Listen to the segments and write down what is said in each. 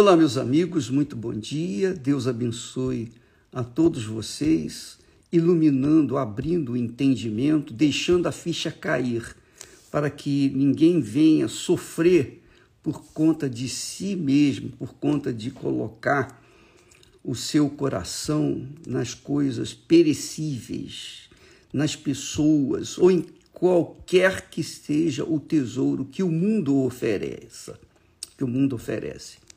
Olá, meus amigos, muito bom dia. Deus abençoe a todos vocês, iluminando, abrindo o entendimento, deixando a ficha cair, para que ninguém venha sofrer por conta de si mesmo, por conta de colocar o seu coração nas coisas perecíveis, nas pessoas ou em qualquer que seja o tesouro que o mundo ofereça, que o mundo oferece.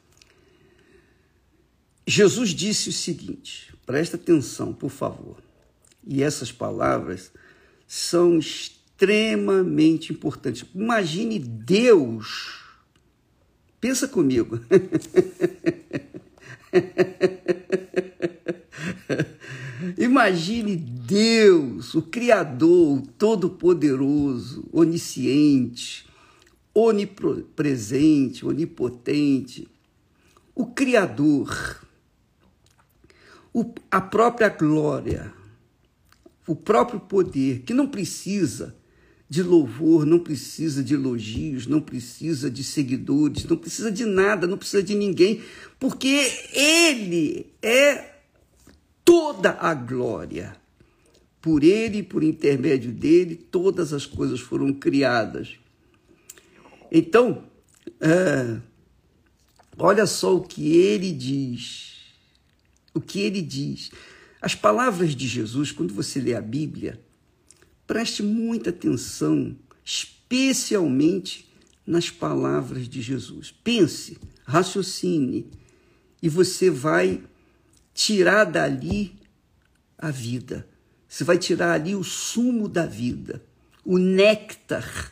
Jesus disse o seguinte: presta atenção, por favor. E essas palavras são extremamente importantes. Imagine Deus. Pensa comigo. Imagine Deus, o Criador, o Todo-Poderoso, onisciente, onipresente, onipotente, o Criador o, a própria glória, o próprio poder, que não precisa de louvor, não precisa de elogios, não precisa de seguidores, não precisa de nada, não precisa de ninguém, porque Ele é toda a glória. Por Ele, por intermédio dele, todas as coisas foram criadas. Então, é, olha só o que ele diz o que ele diz. As palavras de Jesus, quando você lê a Bíblia, preste muita atenção, especialmente nas palavras de Jesus. Pense, raciocine, e você vai tirar dali a vida. Você vai tirar ali o sumo da vida, o néctar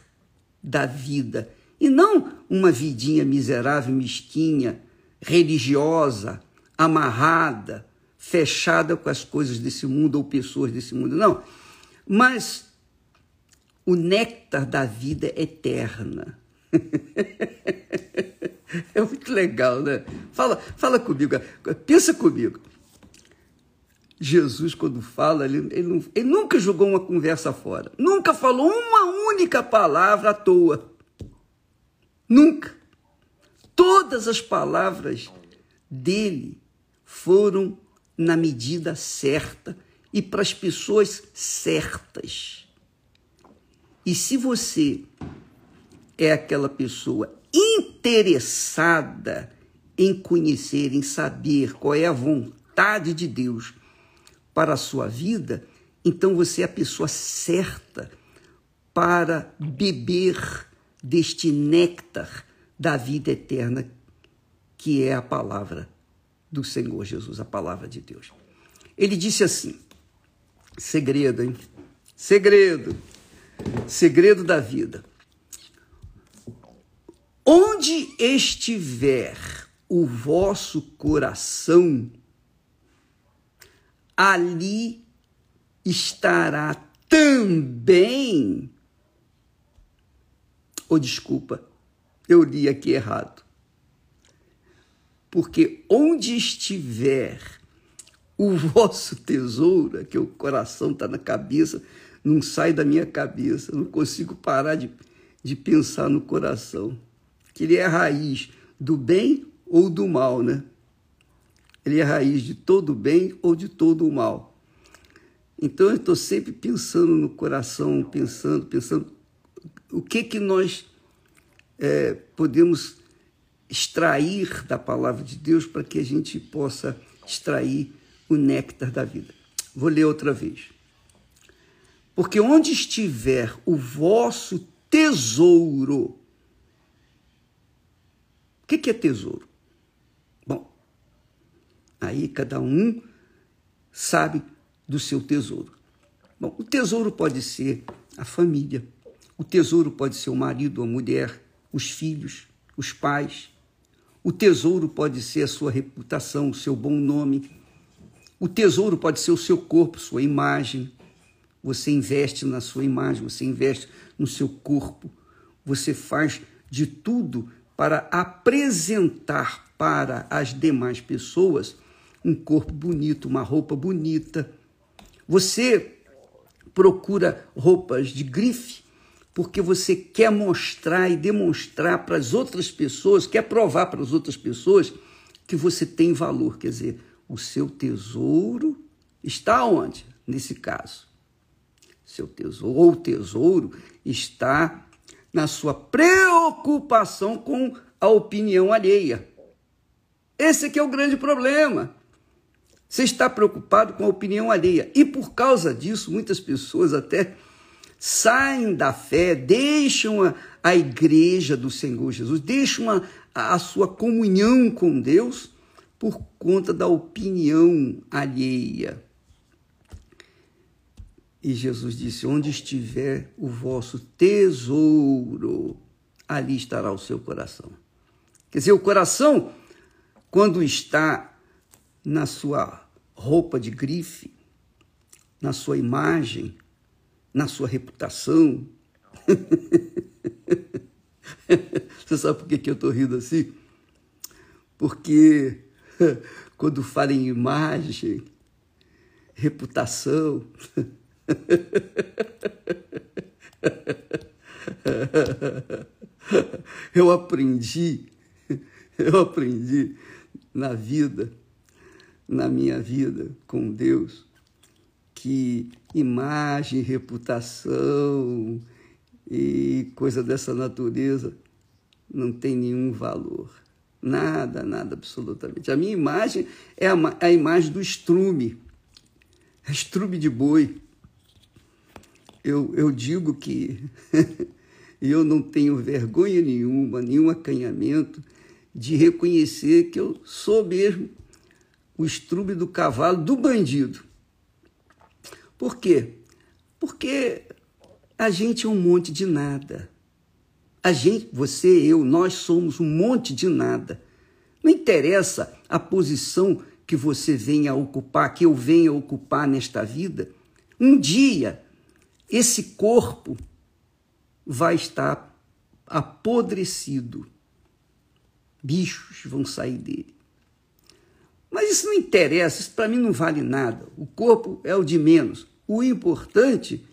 da vida. E não uma vidinha miserável, mesquinha, religiosa, amarrada, fechada com as coisas desse mundo ou pessoas desse mundo. Não. Mas o néctar da vida é eterna. é muito legal, né? Fala, fala comigo, pensa comigo. Jesus, quando fala, ele, ele, não, ele nunca jogou uma conversa fora. Nunca falou uma única palavra à toa. Nunca. Todas as palavras dele foram na medida certa e para as pessoas certas. E se você é aquela pessoa interessada em conhecer, em saber qual é a vontade de Deus para a sua vida, então você é a pessoa certa para beber deste néctar da vida eterna que é a palavra do Senhor Jesus, a palavra de Deus. Ele disse assim: segredo, hein? Segredo, segredo da vida. Onde estiver o vosso coração, ali estará também. Ou oh, desculpa, eu li aqui errado porque onde estiver o vosso tesouro, que o coração está na cabeça, não sai da minha cabeça, não consigo parar de, de pensar no coração. Que ele é a raiz do bem ou do mal, né? Ele é a raiz de todo o bem ou de todo o mal. Então eu estou sempre pensando no coração, pensando, pensando o que que nós é, podemos extrair da palavra de Deus para que a gente possa extrair o néctar da vida. Vou ler outra vez. Porque onde estiver o vosso tesouro. O que é tesouro? Bom, aí cada um sabe do seu tesouro. Bom, o tesouro pode ser a família, o tesouro pode ser o marido, a mulher, os filhos, os pais, o tesouro pode ser a sua reputação, o seu bom nome. O tesouro pode ser o seu corpo, sua imagem. Você investe na sua imagem, você investe no seu corpo. Você faz de tudo para apresentar para as demais pessoas um corpo bonito, uma roupa bonita. Você procura roupas de grife porque você quer mostrar e demonstrar para as outras pessoas, quer provar para as outras pessoas que você tem valor. Quer dizer, o seu tesouro está onde? Nesse caso. Seu tesouro ou tesouro está na sua preocupação com a opinião alheia. Esse aqui é o grande problema. Você está preocupado com a opinião alheia. E por causa disso, muitas pessoas até saem da fé, deixam a, a igreja do Senhor Jesus, deixam a, a sua comunhão com Deus por conta da opinião alheia. E Jesus disse: Onde estiver o vosso tesouro, ali estará o seu coração. Quer dizer, o coração, quando está na sua roupa de grife, na sua imagem, na sua reputação. Você sabe por que, eu estou rindo assim? Porque quando fala em imagem, reputação, eu aprendi, eu aprendi na vida, na minha vida com Deus, que imagem, reputação e coisa dessa natureza não tem nenhum valor. Nada, nada, absolutamente. A minha imagem é a, a imagem do estrume, é estrume de boi. Eu, eu digo que eu não tenho vergonha nenhuma, nenhum acanhamento de reconhecer que eu sou mesmo o estrume do cavalo do bandido. Por quê? Porque a gente é um monte de nada. A gente, você, eu, nós somos um monte de nada. Não interessa a posição que você venha ocupar, que eu venha ocupar nesta vida. Um dia, esse corpo vai estar apodrecido. Bichos vão sair dele. Mas isso não interessa, isso para mim não vale nada. O corpo é o de menos. O importante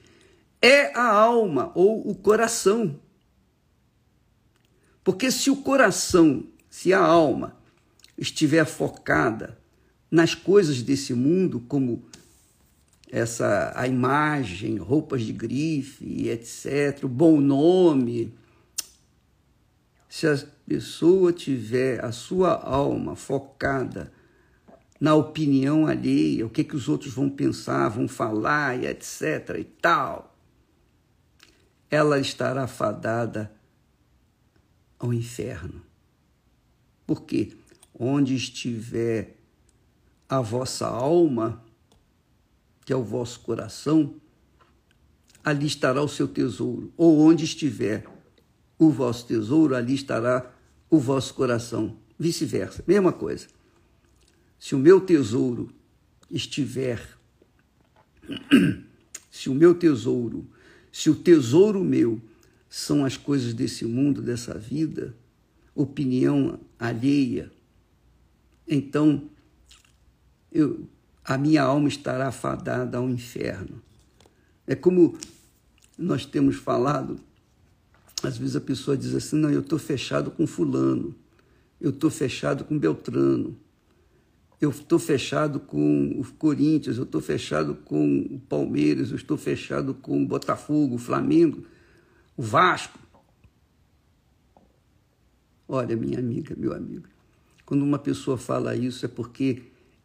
é a alma ou o coração. Porque se o coração, se a alma estiver focada nas coisas desse mundo, como essa a imagem, roupas de grife, etc, o bom nome, se a pessoa tiver a sua alma focada na opinião alheia, o que, que os outros vão pensar, vão falar e etc. e tal, ela estará fadada ao inferno. Porque onde estiver a vossa alma, que é o vosso coração, ali estará o seu tesouro. Ou onde estiver o vosso tesouro, ali estará o vosso coração. Vice-versa, mesma coisa se o meu tesouro estiver, se o meu tesouro, se o tesouro meu são as coisas desse mundo, dessa vida, opinião alheia, então eu, a minha alma estará fadada ao inferno. É como nós temos falado, às vezes a pessoa diz assim: não, eu estou fechado com Fulano, eu estou fechado com Beltrano, eu estou fechado com o Corinthians, eu estou fechado com o Palmeiras, eu estou fechado com o Botafogo, o Flamengo, o Vasco. Olha, minha amiga, meu amigo, quando uma pessoa fala isso é porque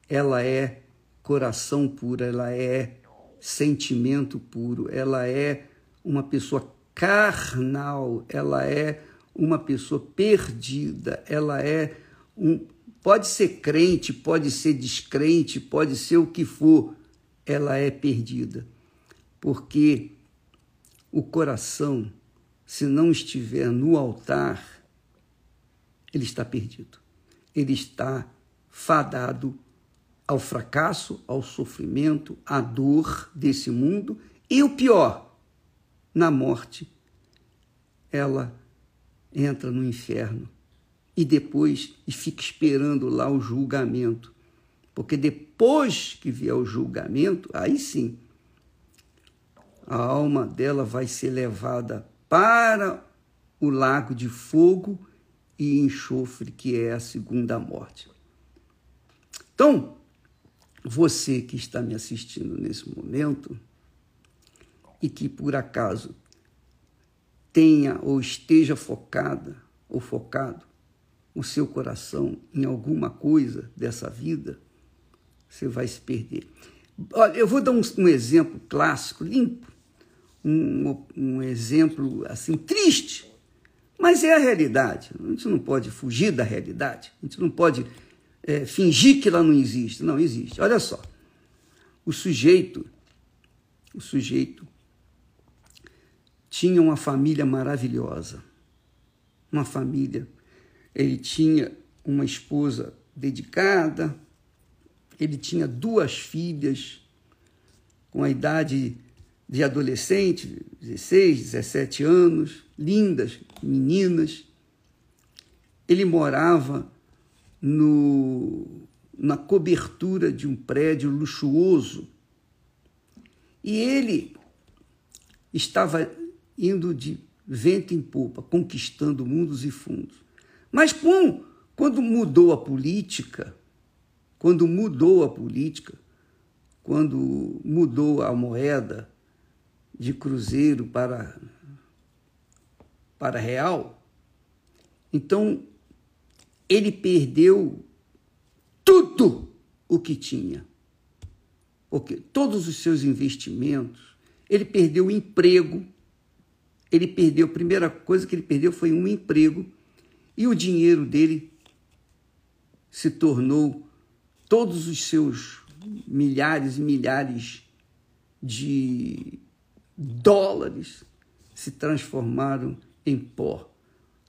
ela é coração puro, ela é sentimento puro, ela é uma pessoa carnal, ela é uma pessoa perdida, ela é um, Pode ser crente, pode ser descrente, pode ser o que for, ela é perdida. Porque o coração, se não estiver no altar, ele está perdido. Ele está fadado ao fracasso, ao sofrimento, à dor desse mundo e o pior, na morte. Ela entra no inferno e depois e fica esperando lá o julgamento. Porque depois que vier o julgamento, aí sim, a alma dela vai ser levada para o lago de fogo e enxofre, que é a segunda morte. Então, você que está me assistindo nesse momento e que por acaso tenha ou esteja focada ou focado o seu coração em alguma coisa dessa vida, você vai se perder. Olha, eu vou dar um, um exemplo clássico, limpo, um, um exemplo assim triste, mas é a realidade. A gente não pode fugir da realidade. A gente não pode é, fingir que ela não existe. Não existe. Olha só, o sujeito, o sujeito tinha uma família maravilhosa, uma família. Ele tinha uma esposa dedicada, ele tinha duas filhas com a idade de adolescente, 16, 17 anos, lindas meninas. Ele morava no, na cobertura de um prédio luxuoso e ele estava indo de vento em popa, conquistando mundos e fundos. Mas pum, quando mudou a política, quando mudou a política, quando mudou a moeda de cruzeiro para para real, então ele perdeu tudo o que tinha. Porque todos os seus investimentos, ele perdeu o emprego, ele perdeu, a primeira coisa que ele perdeu foi um emprego, e o dinheiro dele se tornou todos os seus milhares e milhares de dólares se transformaram em pó.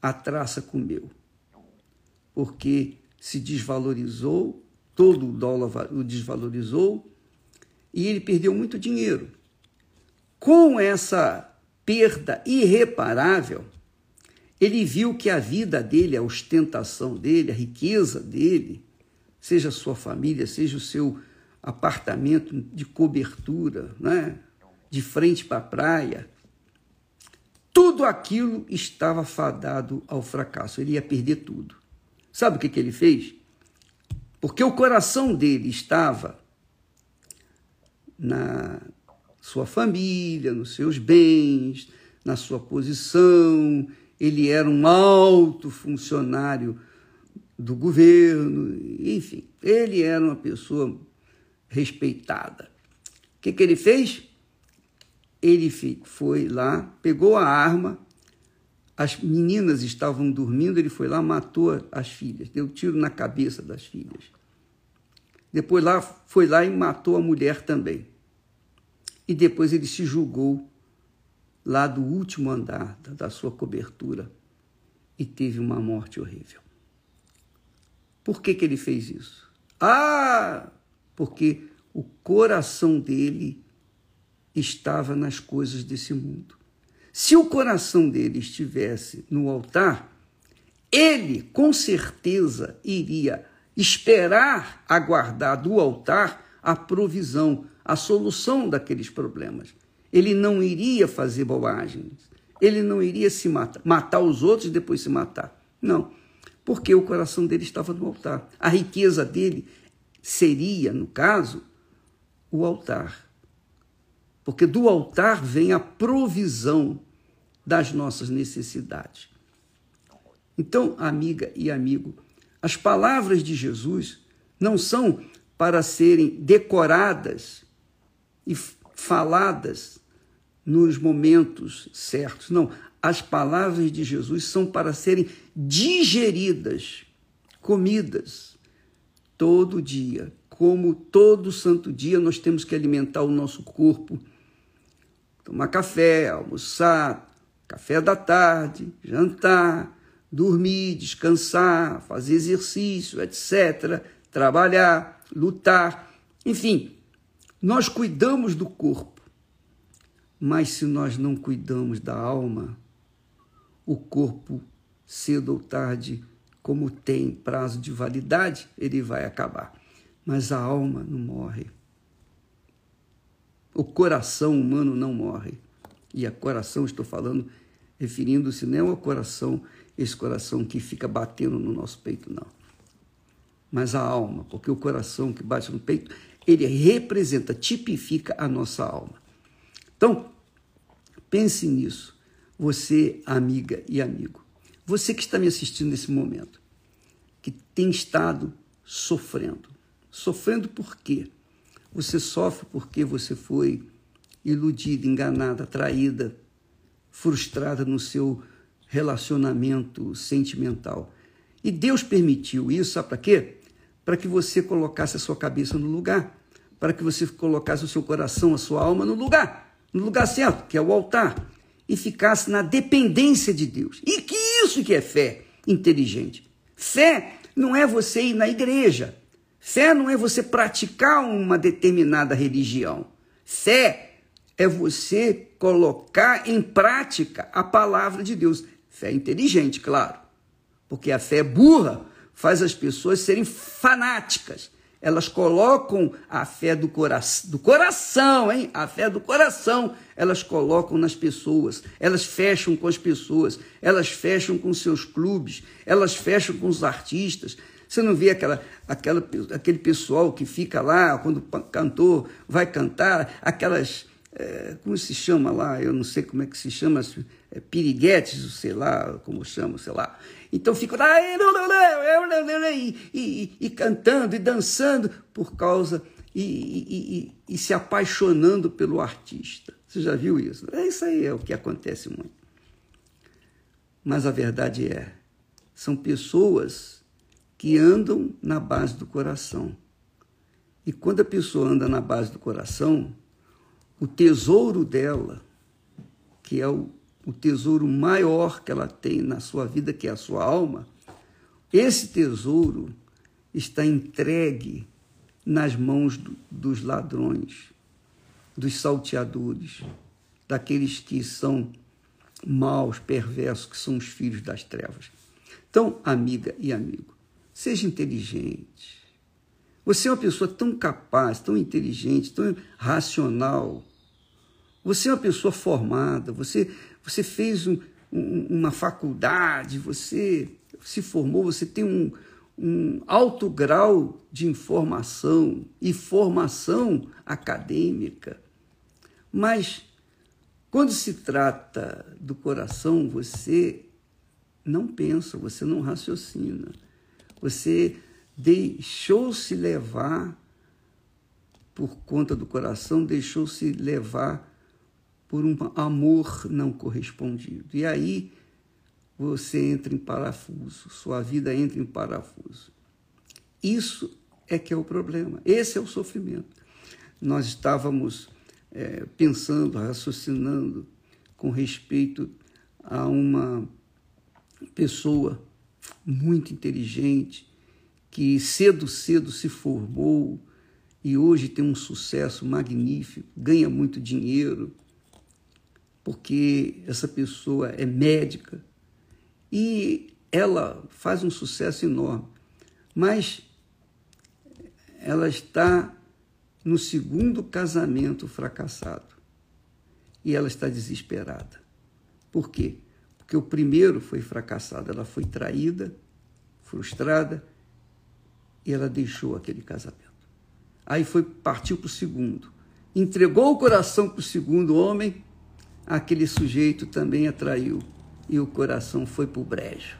A traça comeu. Porque se desvalorizou, todo o dólar o desvalorizou e ele perdeu muito dinheiro. Com essa perda irreparável, ele viu que a vida dele, a ostentação dele, a riqueza dele, seja a sua família, seja o seu apartamento de cobertura, né? de frente para a praia, tudo aquilo estava fadado ao fracasso, ele ia perder tudo. Sabe o que, que ele fez? Porque o coração dele estava na sua família, nos seus bens, na sua posição, ele era um alto funcionário do governo, enfim, ele era uma pessoa respeitada. O que, que ele fez? Ele foi lá, pegou a arma, as meninas estavam dormindo, ele foi lá, matou as filhas, deu tiro na cabeça das filhas. Depois lá foi lá e matou a mulher também. E depois ele se julgou lá do último andar da sua cobertura e teve uma morte horrível. Por que, que ele fez isso? Ah, porque o coração dele estava nas coisas desse mundo. Se o coração dele estivesse no altar, ele com certeza iria esperar aguardar do altar a provisão, a solução daqueles problemas. Ele não iria fazer bobagens. Ele não iria se matar, matar os outros e depois se matar. Não, porque o coração dele estava no altar. A riqueza dele seria, no caso, o altar. Porque do altar vem a provisão das nossas necessidades. Então, amiga e amigo, as palavras de Jesus não são para serem decoradas e faladas nos momentos certos. Não, as palavras de Jesus são para serem digeridas, comidas todo dia. Como todo santo dia nós temos que alimentar o nosso corpo, tomar café, almoçar, café da tarde, jantar, dormir, descansar, fazer exercício, etc., trabalhar, lutar, enfim, nós cuidamos do corpo mas se nós não cuidamos da alma, o corpo, cedo ou tarde, como tem prazo de validade, ele vai acabar. Mas a alma não morre. O coração humano não morre. E a coração, estou falando, referindo-se não ao coração, esse coração que fica batendo no nosso peito, não. mas a alma, porque o coração que bate no peito, ele representa, tipifica a nossa alma. Então, pense nisso, você, amiga e amigo. Você que está me assistindo nesse momento, que tem estado sofrendo. Sofrendo por quê? Você sofre porque você foi iludida, enganada, traída, frustrada no seu relacionamento sentimental. E Deus permitiu isso, sabe para quê? Para que você colocasse a sua cabeça no lugar, para que você colocasse o seu coração, a sua alma no lugar, no lugar certo, que é o altar, e ficasse na dependência de Deus. E que isso que é fé inteligente. Fé não é você ir na igreja. Fé não é você praticar uma determinada religião. Fé é você colocar em prática a palavra de Deus. Fé inteligente, claro. Porque a fé burra faz as pessoas serem fanáticas. Elas colocam a fé do, cora do coração, hein? A fé do coração, elas colocam nas pessoas, elas fecham com as pessoas, elas fecham com seus clubes, elas fecham com os artistas, você não vê aquela, aquela, aquele pessoal que fica lá, quando o cantor vai cantar, aquelas. É, como se chama lá? Eu não sei como é que se chama, é, piriguetes, sei lá, como chama, sei lá. Então fica lá e, e, e cantando e dançando por causa e, e, se apaixonando pelo artista. Você já viu isso? É isso aí, é o que acontece muito. Mas a verdade é, são pessoas que andam na base do coração. E quando a pessoa anda na base do coração, o tesouro dela, que é o, o tesouro maior que ela tem na sua vida, que é a sua alma, esse tesouro está entregue nas mãos do, dos ladrões, dos salteadores, daqueles que são maus, perversos, que são os filhos das trevas. Então, amiga e amigo, Seja inteligente. Você é uma pessoa tão capaz, tão inteligente, tão racional. Você é uma pessoa formada, você, você fez um, um, uma faculdade, você se formou, você tem um, um alto grau de informação e formação acadêmica. Mas quando se trata do coração, você não pensa, você não raciocina. Você deixou-se levar por conta do coração, deixou-se levar por um amor não correspondido. E aí você entra em parafuso, sua vida entra em parafuso. Isso é que é o problema, esse é o sofrimento. Nós estávamos é, pensando, raciocinando com respeito a uma pessoa muito inteligente, que cedo, cedo se formou e hoje tem um sucesso magnífico, ganha muito dinheiro, porque essa pessoa é médica e ela faz um sucesso enorme. Mas ela está no segundo casamento fracassado e ela está desesperada. Por quê? Porque o primeiro foi fracassado, ela foi traída, frustrada, e ela deixou aquele casamento. Aí foi partiu para o segundo. Entregou o coração para o segundo homem, aquele sujeito também atraiu. E o coração foi para o brejo.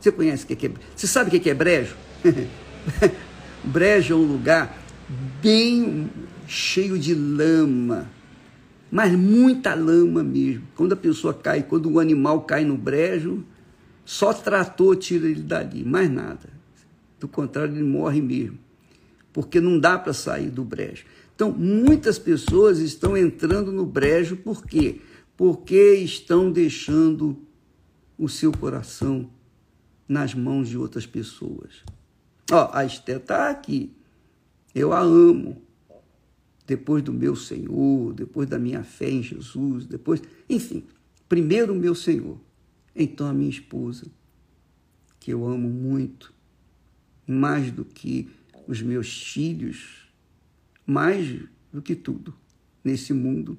Você conhece o que é? Você sabe o que é brejo? brejo é um lugar bem cheio de lama mas muita lama mesmo. Quando a pessoa cai, quando o animal cai no brejo, só trator tira ele dali, mais nada. Do contrário, ele morre mesmo, porque não dá para sair do brejo. Então, muitas pessoas estão entrando no brejo, por quê? Porque estão deixando o seu coração nas mãos de outras pessoas. Ó, a Esté está aqui. Eu a amo depois do meu Senhor, depois da minha fé em Jesus, depois, enfim, primeiro o meu Senhor, então a minha esposa, que eu amo muito, mais do que os meus filhos, mais do que tudo nesse mundo,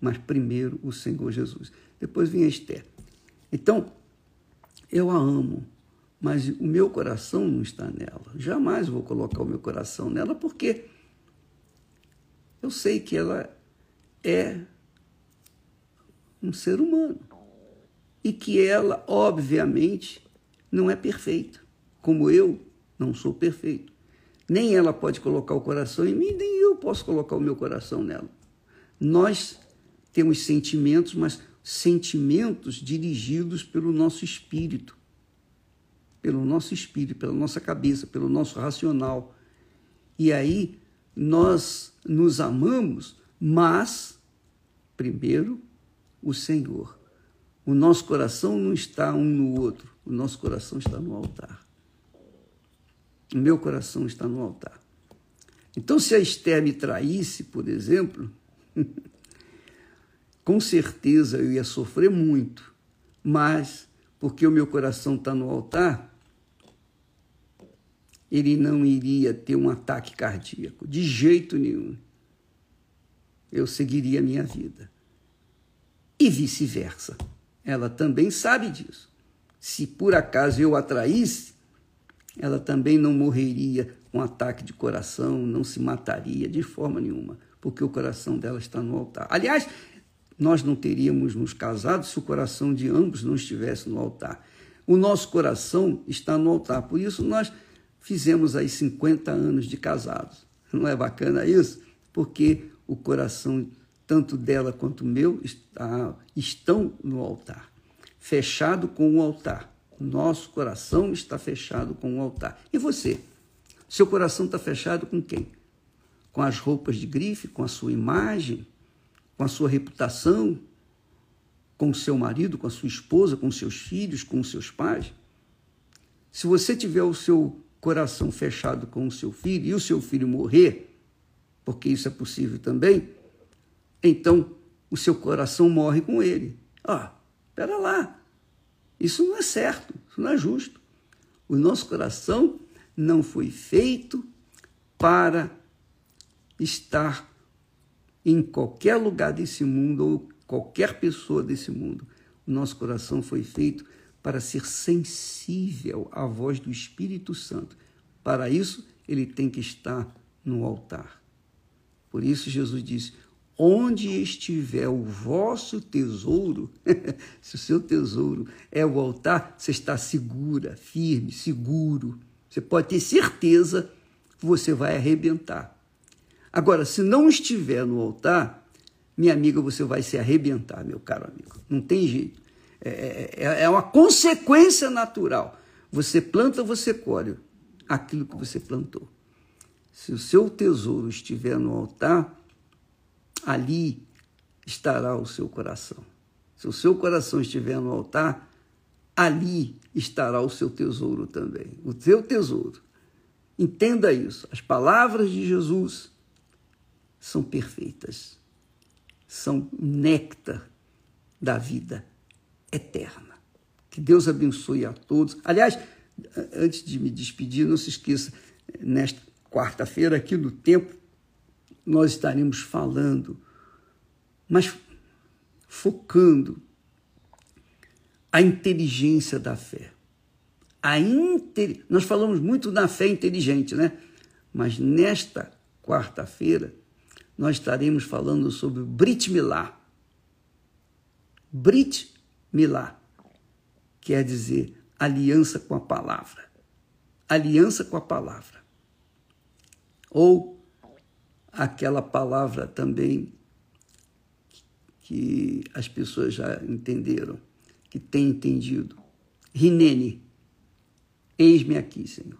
mas primeiro o Senhor Jesus. Depois vem a Esther. Então, eu a amo, mas o meu coração não está nela. Jamais vou colocar o meu coração nela, porque eu sei que ela é um ser humano e que ela, obviamente, não é perfeita, como eu não sou perfeito. Nem ela pode colocar o coração em mim, nem eu posso colocar o meu coração nela. Nós temos sentimentos, mas sentimentos dirigidos pelo nosso espírito, pelo nosso espírito, pela nossa cabeça, pelo nosso racional. E aí nós nos amamos, mas primeiro o Senhor. O nosso coração não está um no outro, o nosso coração está no altar. O meu coração está no altar. Então, se a Esther me traísse, por exemplo, com certeza eu ia sofrer muito, mas porque o meu coração está no altar, ele não iria ter um ataque cardíaco, de jeito nenhum. Eu seguiria a minha vida. E vice-versa. Ela também sabe disso. Se por acaso eu a traísse, ela também não morreria com um ataque de coração, não se mataria de forma nenhuma, porque o coração dela está no altar. Aliás, nós não teríamos nos casado se o coração de ambos não estivesse no altar. O nosso coração está no altar, por isso nós fizemos aí 50 anos de casados. Não é bacana isso? Porque o coração, tanto dela quanto meu, está, estão no altar, fechado com o altar. Nosso coração está fechado com o altar. E você? Seu coração está fechado com quem? Com as roupas de grife, com a sua imagem, com a sua reputação, com o seu marido, com a sua esposa, com seus filhos, com seus pais? Se você tiver o seu coração fechado com o seu filho e o seu filho morrer, porque isso é possível também, então o seu coração morre com ele. Ah, espera lá, isso não é certo, isso não é justo. O nosso coração não foi feito para estar em qualquer lugar desse mundo ou qualquer pessoa desse mundo. O nosso coração foi feito para ser sensível à voz do Espírito Santo. Para isso, ele tem que estar no altar. Por isso, Jesus disse: Onde estiver o vosso tesouro, se o seu tesouro é o altar, você está segura, firme, seguro. Você pode ter certeza que você vai arrebentar. Agora, se não estiver no altar, minha amiga, você vai se arrebentar, meu caro amigo. Não tem jeito. É, é, é uma consequência natural. Você planta, você colhe aquilo que você plantou. Se o seu tesouro estiver no altar, ali estará o seu coração. Se o seu coração estiver no altar, ali estará o seu tesouro também, o seu tesouro. Entenda isso. As palavras de Jesus são perfeitas, são néctar da vida eterna. Que Deus abençoe a todos. Aliás, antes de me despedir, não se esqueça, nesta quarta-feira, aqui no tempo, nós estaremos falando, mas focando a inteligência da fé. A inte... Nós falamos muito da fé inteligente, né? Mas nesta quarta-feira nós estaremos falando sobre Brit Milá. Brit Milá quer dizer aliança com a palavra. Aliança com a palavra. Ou aquela palavra também que as pessoas já entenderam, que têm entendido. Rinene, eis-me aqui, Senhor.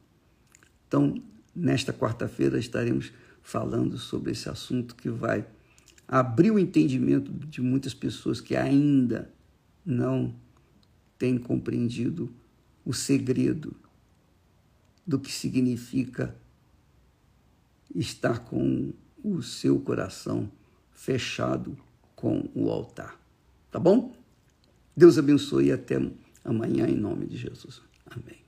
Então, nesta quarta-feira estaremos falando sobre esse assunto que vai abrir o entendimento de muitas pessoas que ainda não têm compreendido o segredo do que significa estar com o seu coração fechado com o altar. Tá bom? Deus abençoe e até amanhã em nome de Jesus. Amém.